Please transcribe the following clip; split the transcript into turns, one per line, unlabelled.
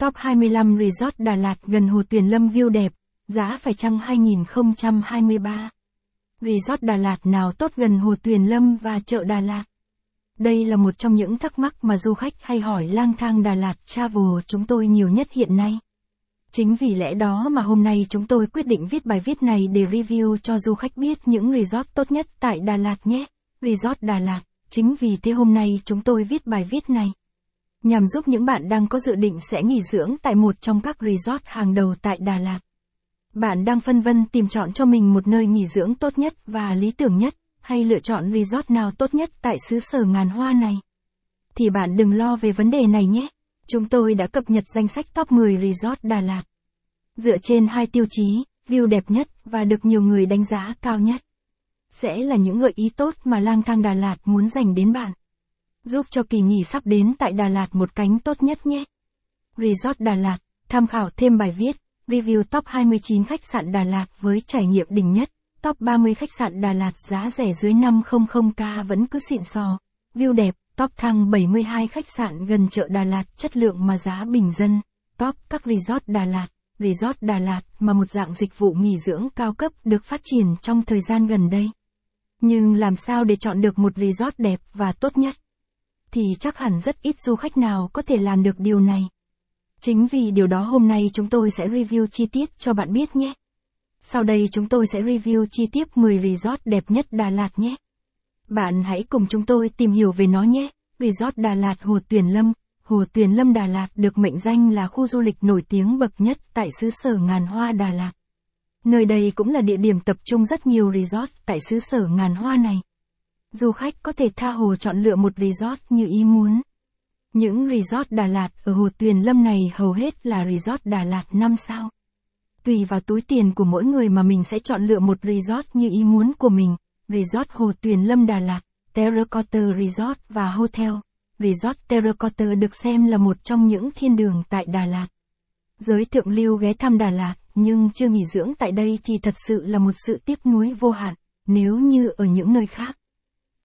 Top 25 Resort Đà Lạt gần Hồ Tuyền Lâm view đẹp, giá phải chăng 2023. Resort Đà Lạt nào tốt gần Hồ Tuyền Lâm và chợ Đà Lạt? Đây là một trong những thắc mắc mà du khách hay hỏi lang thang Đà Lạt Travel chúng tôi nhiều nhất hiện nay. Chính vì lẽ đó mà hôm nay chúng tôi quyết định viết bài viết này để review cho du khách biết những resort tốt nhất tại Đà Lạt nhé. Resort Đà Lạt, chính vì thế hôm nay chúng tôi viết bài viết này. Nhằm giúp những bạn đang có dự định sẽ nghỉ dưỡng tại một trong các resort hàng đầu tại Đà Lạt. Bạn đang phân vân tìm chọn cho mình một nơi nghỉ dưỡng tốt nhất và lý tưởng nhất, hay lựa chọn resort nào tốt nhất tại xứ sở ngàn hoa này? Thì bạn đừng lo về vấn đề này nhé. Chúng tôi đã cập nhật danh sách top 10 resort Đà Lạt. Dựa trên hai tiêu chí, view đẹp nhất và được nhiều người đánh giá cao nhất. Sẽ là những gợi ý tốt mà lang thang Đà Lạt muốn dành đến bạn. Giúp cho kỳ nghỉ sắp đến tại Đà Lạt một cánh tốt nhất nhé. Resort Đà Lạt, tham khảo thêm bài viết, review top 29 khách sạn Đà Lạt với trải nghiệm đỉnh nhất. Top 30 khách sạn Đà Lạt giá rẻ dưới 500k vẫn cứ xịn sò. View đẹp, top thăng 72 khách sạn gần chợ Đà Lạt chất lượng mà giá bình dân. Top các resort Đà Lạt. Resort Đà Lạt mà một dạng dịch vụ nghỉ dưỡng cao cấp được phát triển trong thời gian gần đây. Nhưng làm sao để chọn được một resort đẹp và tốt nhất? Thì chắc hẳn rất ít du khách nào có thể làm được điều này. Chính vì điều đó hôm nay chúng tôi sẽ review chi tiết cho bạn biết nhé. Sau đây chúng tôi sẽ review chi tiết 10 resort đẹp nhất Đà Lạt nhé. Bạn hãy cùng chúng tôi tìm hiểu về nó nhé. Resort Đà Lạt Hồ Tuyền Lâm Hồ Tuyền Lâm Đà Lạt được mệnh danh là khu du lịch nổi tiếng bậc nhất tại xứ sở ngàn hoa Đà Lạt. Nơi đây cũng là địa điểm tập trung rất nhiều resort tại xứ sở ngàn hoa này. Du khách có thể tha hồ chọn lựa một resort như ý muốn. Những resort Đà Lạt ở Hồ Tuyền Lâm này hầu hết là resort Đà Lạt 5 sao. Tùy vào túi tiền của mỗi người mà mình sẽ chọn lựa một resort như ý muốn của mình. Resort Hồ Tuyền Lâm Đà Lạt, Terracotta Resort và Hotel. Resort Terracotta được xem là một trong những thiên đường tại Đà Lạt. Giới thượng lưu ghé thăm Đà Lạt, nhưng chưa nghỉ dưỡng tại đây thì thật sự là một sự tiếc nuối vô hạn, nếu như ở những nơi khác.